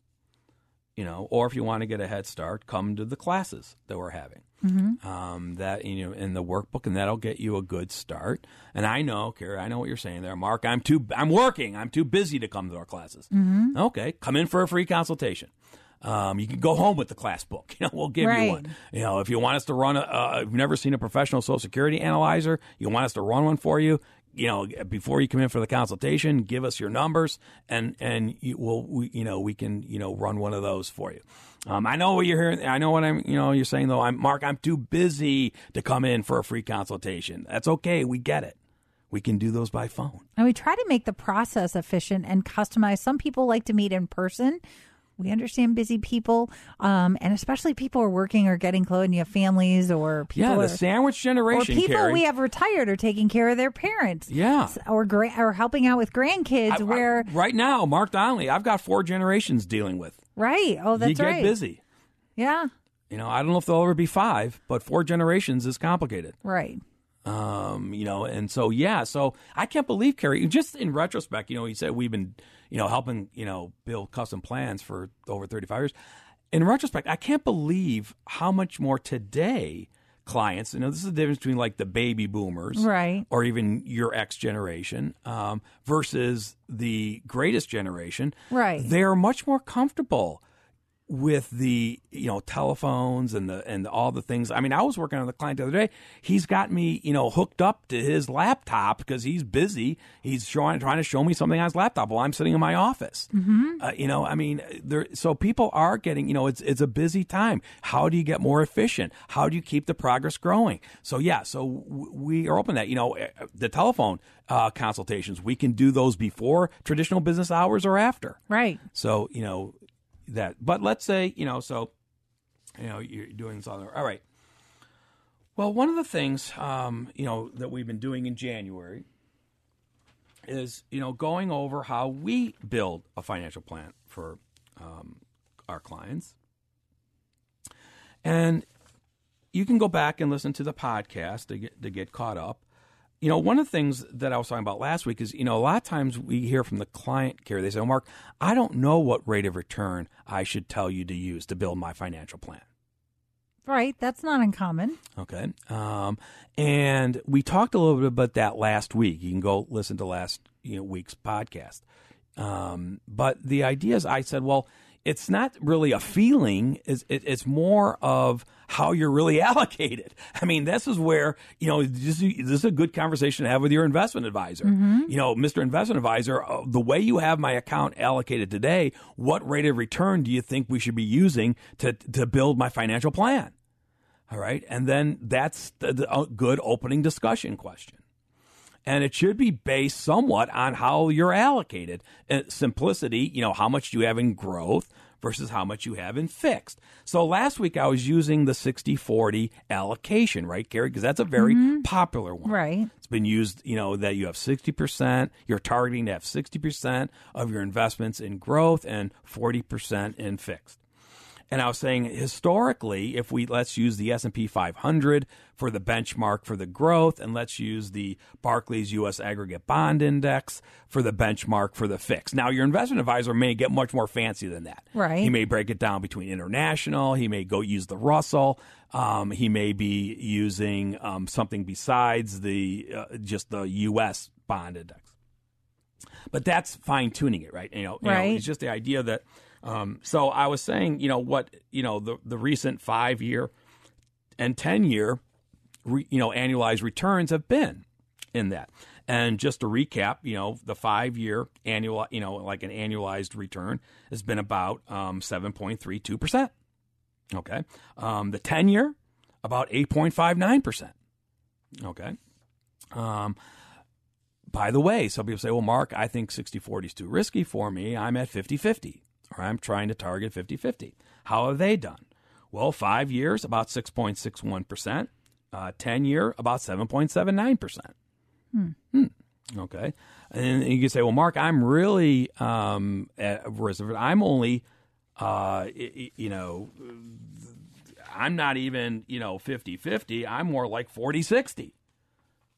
you know, or if you want to get a head start, come to the classes that we're having. Mhm. Um, that you know in the workbook, and that'll get you a good start. And I know, Carrie, I know what you're saying there, Mark. I'm too, I'm working. I'm too busy to come to our classes. Mhm. Okay, come in for a free consultation. Um, you can go home with the class book. You know, we'll give you one. You know, if you want us to run a, uh, you've never seen a professional Social Security analyzer, you want us to run one for you. You know, before you come in for the consultation, give us your numbers, and and you will, we, you know, we can, you know, run one of those for you. Um, I know what you're hearing. I know what I'm, you know, you're saying though. I'm Mark. I'm too busy to come in for a free consultation. That's okay. We get it. We can do those by phone. And we try to make the process efficient and customized. Some people like to meet in person. We understand busy people, um, and especially people who are working or getting close, and you have families or people. yeah, the are- sandwich or people Carrie. we have retired or taking care of their parents. Yeah. Or gra- or helping out with grandkids. I- I- where right now, Mark Donnelly, I've got four generations dealing with. right? Oh, that's you get right. busy. Yeah. You know, I don't know if there'll ever be five, but four generations is complicated. Right. Um, you know, and so yeah, so I can't believe Carrie. Just in retrospect, you know, he said we've been, you know, helping, you know, build custom plans for over thirty five years. In retrospect, I can't believe how much more today clients. You know, this is the difference between like the baby boomers, Right. or even your X generation, um, versus the greatest generation. Right. They're much more comfortable with the you know telephones and the and all the things. I mean, I was working on the client the other day. He's got me you know hooked up to his laptop because he's busy. He's showing trying to show me something on his laptop while I'm sitting in my office. Mm-hmm. Uh, you know, I mean, there. So people are getting, you know, it's it's a busy time. How do you get more efficient? How do you keep the progress growing? So yeah, so w- we are open to that. You know, uh, the telephone uh, consultations we can do those before traditional business hours or after. Right. So you know that. But let's say you know, so you know, you're doing this all. All right. Well, one of the things um, you know that we've been doing in January is you know going over how we build a financial plan for um, our clients, and you can go back and listen to the podcast to get to get caught up. You know, one of the things that I was talking about last week is, you know, a lot of times we hear from the client care. They say, oh, Mark, I don't know what rate of return I should tell you to use to build my financial plan. Right. That's not uncommon. Okay. Um, and we talked a little bit about that last week. You can go listen to last you know, week's podcast. Um, but the idea is, I said, well, it's not really a feeling. It's, it, it's more of how you're really allocated. I mean, this is where, you know, this, is- this is a good conversation to have with your investment advisor. You know, Mr. Investment Advisor, uh, the way you have my account allocated today, what rate of return do you think we should be using to, to build my financial plan? All right. And then that's the, the uh, good opening discussion question. And it should be based somewhat on how you're allocated. Uh, simplicity, you know, how much do you have in growth versus how much you have in fixed. So last week I was using the 60 40 allocation, right, Carrie? Because that's a very popular one. Right. It's been used, you know, that you have 60%, you're targeting to have 60% of your investments in growth and 40% in fixed. And I was saying historically, if we let's use the S and P 500 for the benchmark for the growth, and let's use the Barclays U.S. Aggregate Bond Index for the benchmark for the fix. Now, your investment advisor may get much more fancy than that. Right. He may break it down between international. He may go use the Russell. Um, he may be using um, something besides the uh, just the U.S. bond index but that's fine tuning it, right? You know, you know, it's just the idea that. Um, so I was saying, you know, what you know, the the recent five year and ten year, re, you know, annualized returns have been in that. And just to recap, you know, the five year annual, you know, like an annualized return has been about um, seven point three two percent. Okay, um, the ten year about eight point five nine percent. Okay. Um, by the way, some people say, well, Mark, I think 60 40 is too risky for me. I'm at 50 50, or I'm trying to target 50 50. How have they done? Well, five years, about 6.61%, uh, 10 year, about 7.79%. Hmm. Okay. And you can say, well, Mark, I'm really, um, at risk. I'm only, uh, you know, I'm not even, you know, 50 50. I'm more like 40 60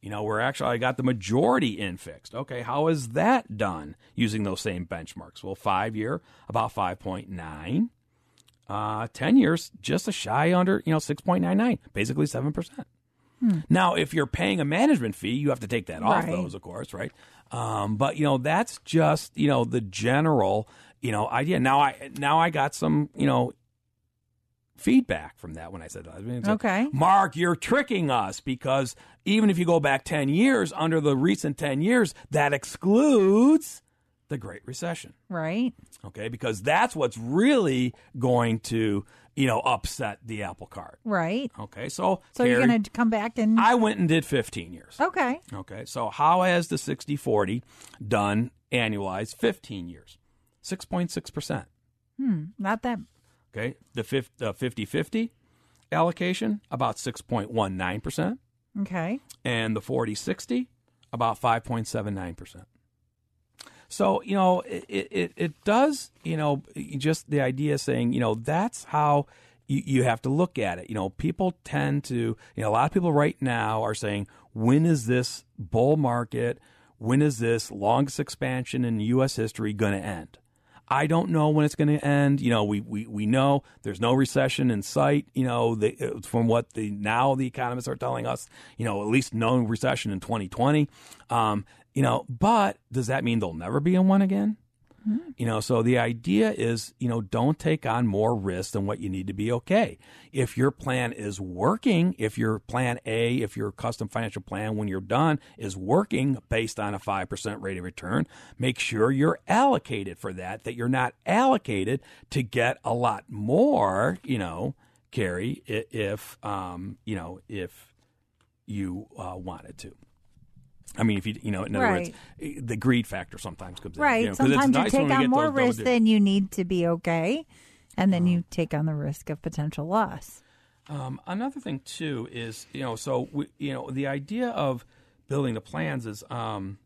you know, where actually I got the majority in fixed. Okay, how is that done using those same benchmarks? Well, five year, about 5.9. Uh, 10 years, just a shy under, you know, 6.99, basically 7%. Now, if you're paying a management fee, you have to take that off Right. those, of course, right? Um, but you know, that's just you know the general you know idea. Now I now I got some you know feedback from that when I said that. I mean, it's like, Okay. Mark, you're tricking us because even if you go back 10 years, under the recent 10 years, that excludes the Great Recession. Right. Okay. Because that's what's really going to, you know, upset the apple cart. Right. Okay. So, So you're going to come back and. I went and did 15 years. okay. Okay. So, how has the 60 40 done annualized 15 years? 6.6%. Hmm, not that. Okay. The 50 50 allocation, about 6.19%. Okay. and the 40 60 about 5.79%. So, you know, it, it, it does, you know, just the idea saying, you know, that's how you, you have to look at it. You know, people tend to, you know, a lot of people right now are saying, when is this bull market, when is this longest expansion in U.S. history going to end? I don't know when it's going to end. You know, we, we, we know there's no recession in sight. You know, the, uh, from what the now the economists are telling us, you know, at least no recession in 2020. Um, you know, but does that mean there'll never be in one again? You know, so the idea is, you know, don't take on more risk than what you need to be okay. If your plan is working, if your plan A, if your custom financial plan when you're done is working based on a 5% rate of return, make sure you're allocated for that, that you're not allocated to get a lot more, you know, Carrie, i- if, um, you know, if you uh, wanted to. I mean, if you, you know, in other words, the greed factor sometimes comes in. Right. you know, Sometimes you nice take on more risk than you need to be okay. And then Uh-huh. you take on the risk of potential loss. Um, another thing too is you know so we, you know the idea of building the plans is um,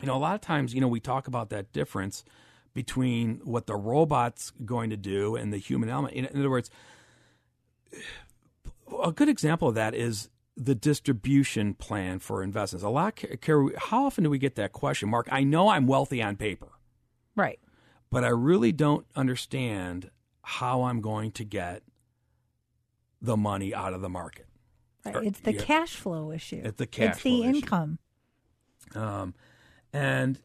you know a lot of times you know we talk about that difference between what the robot's going to do and the human element. In, in other words, a good example of that is the distribution plan for investments. A lot, Carrie, how often do we get that question, Mark? I know I'm wealthy on paper. Right. but I really don't understand how I'm going to get the money out of the market. Right. Or- It's the yeah. cash flow issue. It's the cash It's the issue. income. Um, and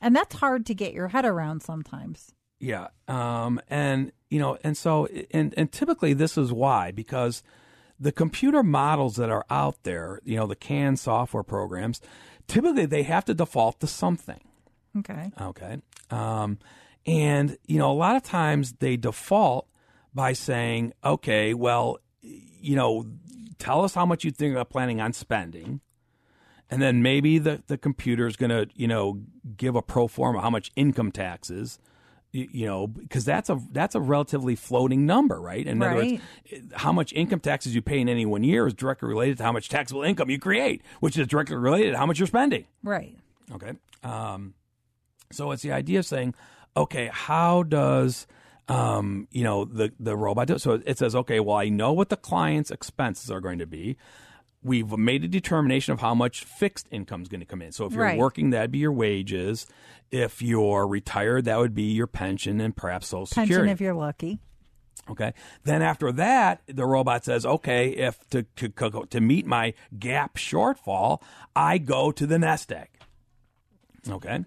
And that's hard to get your head around sometimes. Yeah. Um, and, you know, and so, and, and typically this is why, because the computer models that are out there, you know, the CAN software programs, typically they have to default to something. Okay. Okay. Um, and, you know, a lot of times they default by saying, okay, well, you know, tell us how much you think about planning on spending. And then maybe the, the computer is going to, you know, give a pro forma how much income taxes, you, know, because that's a that's a relatively floating number, right? In other words, how much income taxes you pay in any one year is directly related to how much taxable income you create, which is directly related to how much you're spending. Right. Okay. Um, so it's the idea of saying, okay, how does um, you know the the robot do? it? So it says, okay, well, I know what the client's expenses are going to be. We've made a determination of how much fixed income is going to come in. So if you're Right. working, that'd be your wages. If you're retired, that would be your pension and perhaps Social Pension Security. if you're lucky. Okay. Then after that, the robot says, "Okay, if to to to meet my gap shortfall, I go to the nest egg." Okay.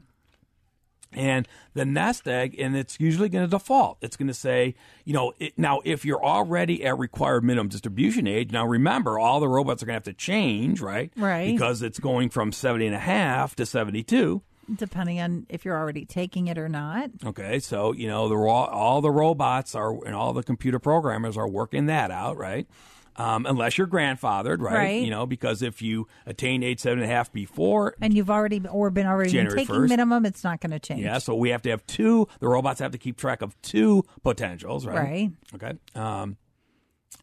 And the nest egg, and it's usually going to default. It's going to say, you know, it, now if you're already at required minimum distribution age, now remember, all the robots are going to have to change, right? Right. Because it's going from 70 and a half to 72. Depending on if you're already taking it or not. Okay, so you know the all the robots are and all the computer programmers are working that out, right? Um, unless you're grandfathered, right? Right. You know, because if you attain age seven and a half before, And you've already or been already January taking 1st. minimum, it's not going to change. yeah, so we have to have two. The robots have to keep track of two potentials, right? Right. Okay. Um,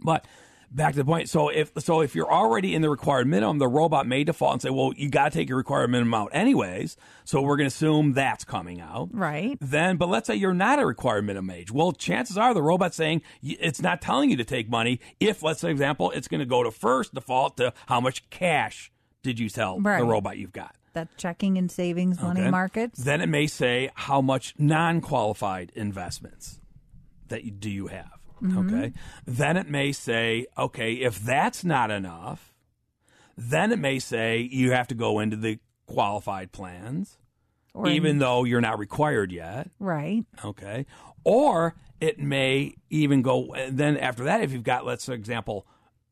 but back to the point. So if so, if you're already in the required minimum, the robot may default and say, "Well, you got to take your required minimum out anyways." So we're going to assume that's coming out. Right. Then, but let's say you're not a required minimum age. Well, chances are the robot's saying it's not telling you to take money. If, let's say, example, it's going to go to first default to how much cash did you tell Right. the robot you've got. That checking and savings money Okay. markets. Then it may say how much non-qualified investments that you, do you have. Mhm. Okay. Then it may say, okay, if that's not enough, then it may say you have to go into the qualified plans, Or even in- though you're not required yet. Right. Okay. Or it may even go, then after that, if you've got, let's say, example,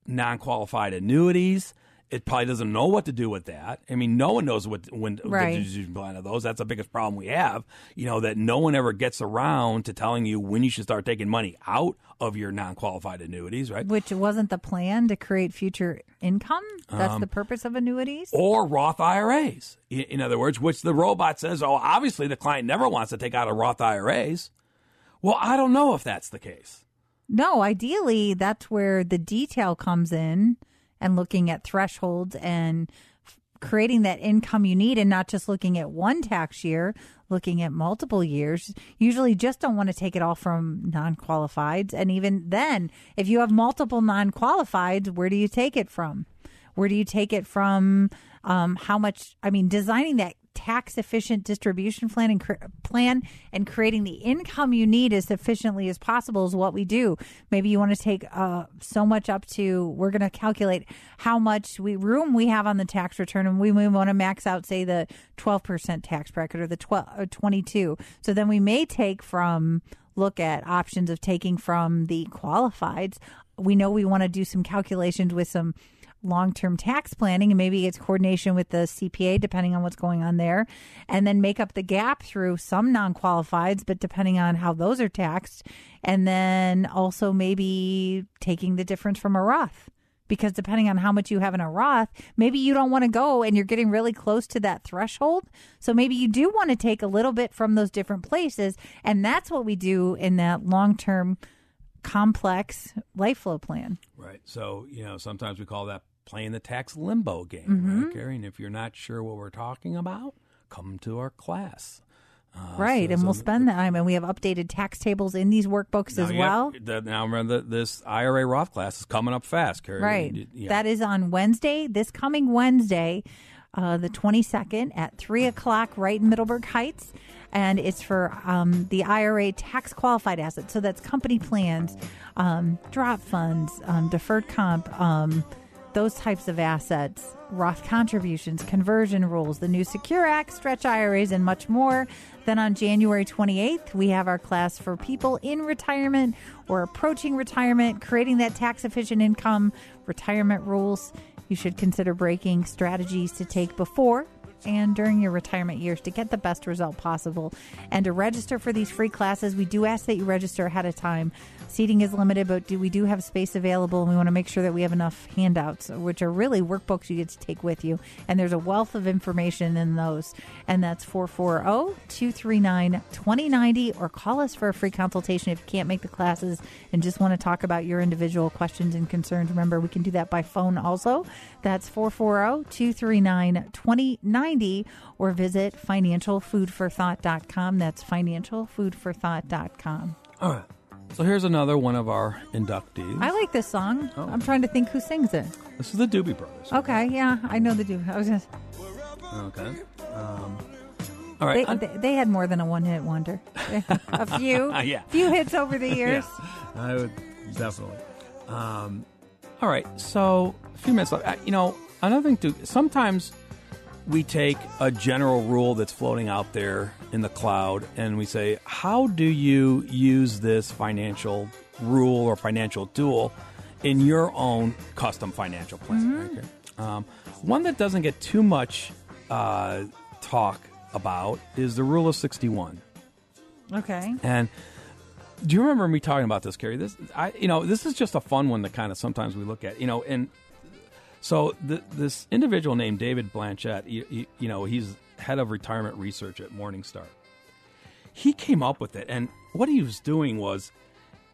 non qualified annuities, it probably doesn't know what to do with that. I mean, no one knows what when Right. the distribution plan of those. That's the biggest problem we have. You know that no one ever gets around to telling you when you should start taking money out of your non-qualified annuities, right? Which wasn't the plan to create future income. That's Um, the purpose of annuities. or Roth IRAs. In in other words, which the robot says, oh, obviously the client never wants to take out a Roth IRAs. Well, I don't know if that's the case. No, ideally, that's where the detail comes in and looking at thresholds and f- creating that income you need and not just looking at one tax year, looking at multiple years. Usually just don't want to take it all from non qualifieds. And even then, if you have multiple non qualifieds, where do you take it from? Where do you take it from? Um, how much? I mean, designing that tax efficient distribution plan and cre- plan and creating the income you need as efficiently as possible is what we do. Maybe you want to take uh, so much up to we're going to calculate how much we room we have on the tax return and we, we want to max out say the 12% tax bracket or the 12 or 22. So then we may take from look at options of taking from the qualifieds. We know we want to do some calculations with some long-term tax planning and maybe it's coordination with the CPA depending on what's going on there and then make up the gap through some non-qualifieds but depending on how those are taxed and then also maybe taking the difference from a Roth. Because depending on how much you have in a Roth maybe you don't want to go and you're getting really close to that threshold. So maybe you do want to take a little bit from those different places and that's what we do in that long-term complex life flow plan. Right. So, you know, sometimes we call that playing the tax limbo game, Mhm. right, Carrie? And if you're not sure what we're talking about, come to our class. Uh, Right, so- and we'll spend that time, and we have updated tax tables in these workbooks as well. have- the- now remember that this IRA Roth class is coming up fast, Carrie. Right, Yeah. that is on Wednesday. This coming Wednesday, uh, the 22nd at 3 o'clock right in Middleburg Heights. And it's for um, the IRA tax qualified assets. So that's company plans, um, drop funds, um, deferred comp, um, those types of assets, Roth contributions, conversion rules, the new Secure Act, stretch IRAs, and much more. Then on January 28th, we have our class for people in retirement or approaching retirement, creating that tax efficient income, retirement rules you should consider breaking strategies to take before and during your retirement years to get the best result possible. And to register for these free classes, we do ask that you register ahead of time. Seating is limited, but do we do have space available, and we want to make sure that we have enough handouts, which are really workbooks you get to take with you. And there's a wealth of information in those. And that's 440 239 2090, or call us for a free consultation if you can't make the classes and just want to talk about your individual questions and concerns. Remember, we can do that by phone also. That's 440 239 2090, or visit financialfoodforthought.com. That's financialfoodforthought.com. All right. So here's another one of our inductees. I like this song. Oh. I'm trying to think who sings it. This is the Doobie Brothers. Okay, yeah, I know the Doobie. I was just, Okay. Um, all they, right. they, they had more than a one hit wonder. a few, Yeah. few hits over the years. Yeah, I would definitely. Um, all right, so a few minutes left. Uh, You know, another thing too. Sometimes we take a general rule that's floating out there in the cloud, and we say, "How do you use this financial rule or financial tool in your own custom financial plan?" Okay. Um, one that doesn't get too much uh, talk about is the rule of sixty-one. Okay. And do you remember me talking about this, Carrie? This, I, you know, this is just a fun one that kind of sometimes we look at, you know, and so the, this individual named David Blanchett, you, you, you know, he's head of retirement research at Morningstar. He came up with it, and what he was doing was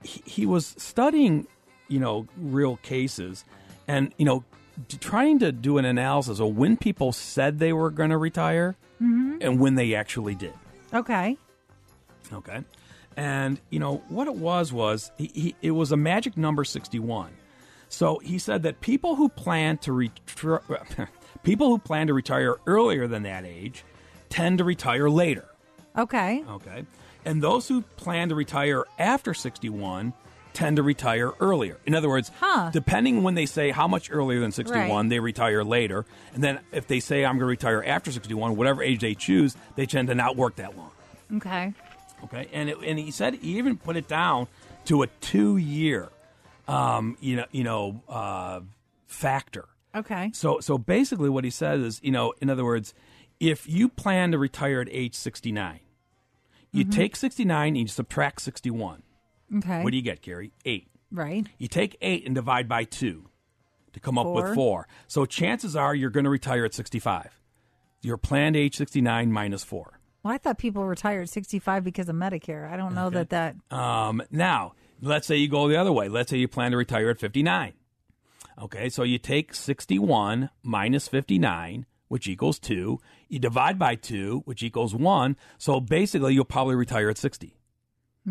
he, he was studying, you know, real cases, and you know, trying to do an analysis of when people said they were going to retire mm-hmm. and when they actually did. Okay. Okay. And, you know, what it was was he, he, it was a magic number 61. So he said that people who plan to retire, people who plan to retire earlier than that age tend to retire later. Okay. Okay. And those who plan to retire after 61 tend to retire earlier. In other words, Huh. depending when they say how much earlier than 61, Right. they retire later. And then if they say I'm going to retire after 61, whatever age they choose, they tend to not work that long. Okay. Okay, and it, and he said he even put it down to a two year, um, you know, you know, uh, factor. Okay. So so basically, what he says is, you know, in other words, if you plan to retire at age sixty nine, you take sixty nine and you subtract sixty one. Okay. What do you get, Carrie? Eight. right. You take eight and divide by two to come up Four. with four. So chances are you're going to retire at sixty five. Your planned age sixty nine minus four. Well, I thought people retired at 65 because of Medicare. I don't know that that. Um, now, let's say you go the other way. Let's say you plan to retire at 59. Okay, so you take 61 minus 59, which equals 2. You divide by 2, which equals 1. So basically, you'll probably retire at 60.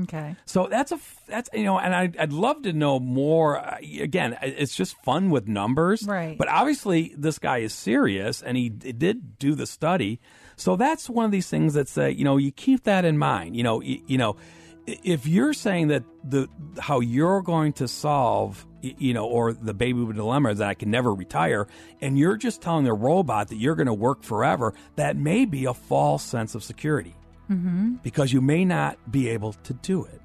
Okay. So that's a that's you know, and I'd, I'd love to know more. Uh, again, it's just fun with numbers, Right. But obviously, this guy is serious, and he d- did do the study. So that's one of these things that say, you know, you keep that in mind. You know, you, you know, if you're saying that the how you're going to solve, you know, or the baby boom dilemma is that I can never retire, and you're just telling the robot that you're going to work forever, that may be a false sense of security mm-hmm. because you may not be able to do it.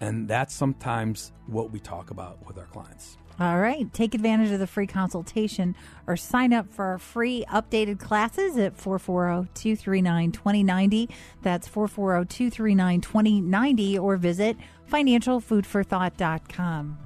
And that's sometimes what we talk about with our clients. All right. Take advantage of the free consultation or sign up for our free updated classes at 440 239 2090. That's 440 239 2090 or visit financialfoodforthought.com.